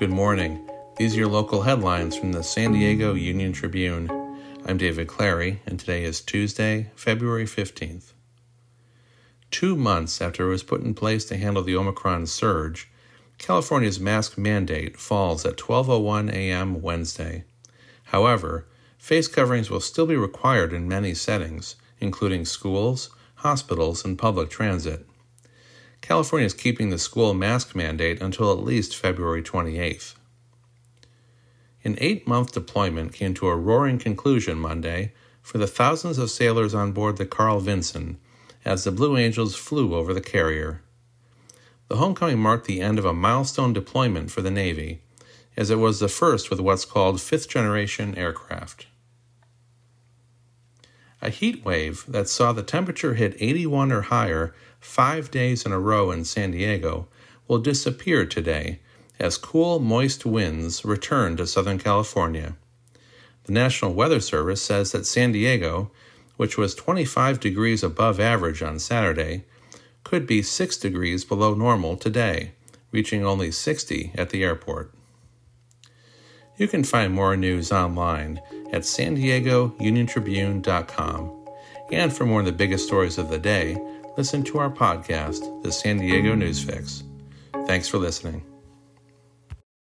Good morning. These are your local headlines from the San Diego Union Tribune. I'm David Clary, and today is Tuesday, February 15th. Two months after it was put in place to handle the Omicron surge, California's mask mandate falls at 12:01 a.m. Wednesday. However, face coverings will still be required in many settings, including schools, hospitals, and public transit. California is keeping the school mask mandate until at least February 28th. An eight month deployment came to a roaring conclusion Monday for the thousands of sailors on board the Carl Vinson as the Blue Angels flew over the carrier. The homecoming marked the end of a milestone deployment for the Navy, as it was the first with what's called fifth generation aircraft. A heat wave that saw the temperature hit 81 or higher five days in a row in San Diego will disappear today as cool, moist winds return to Southern California. The National Weather Service says that San Diego, which was 25 degrees above average on Saturday, could be 6 degrees below normal today, reaching only 60 at the airport. You can find more news online at san diego uniontribune.com. And for more of the biggest stories of the day, listen to our podcast, The San Diego News Fix. Thanks for listening.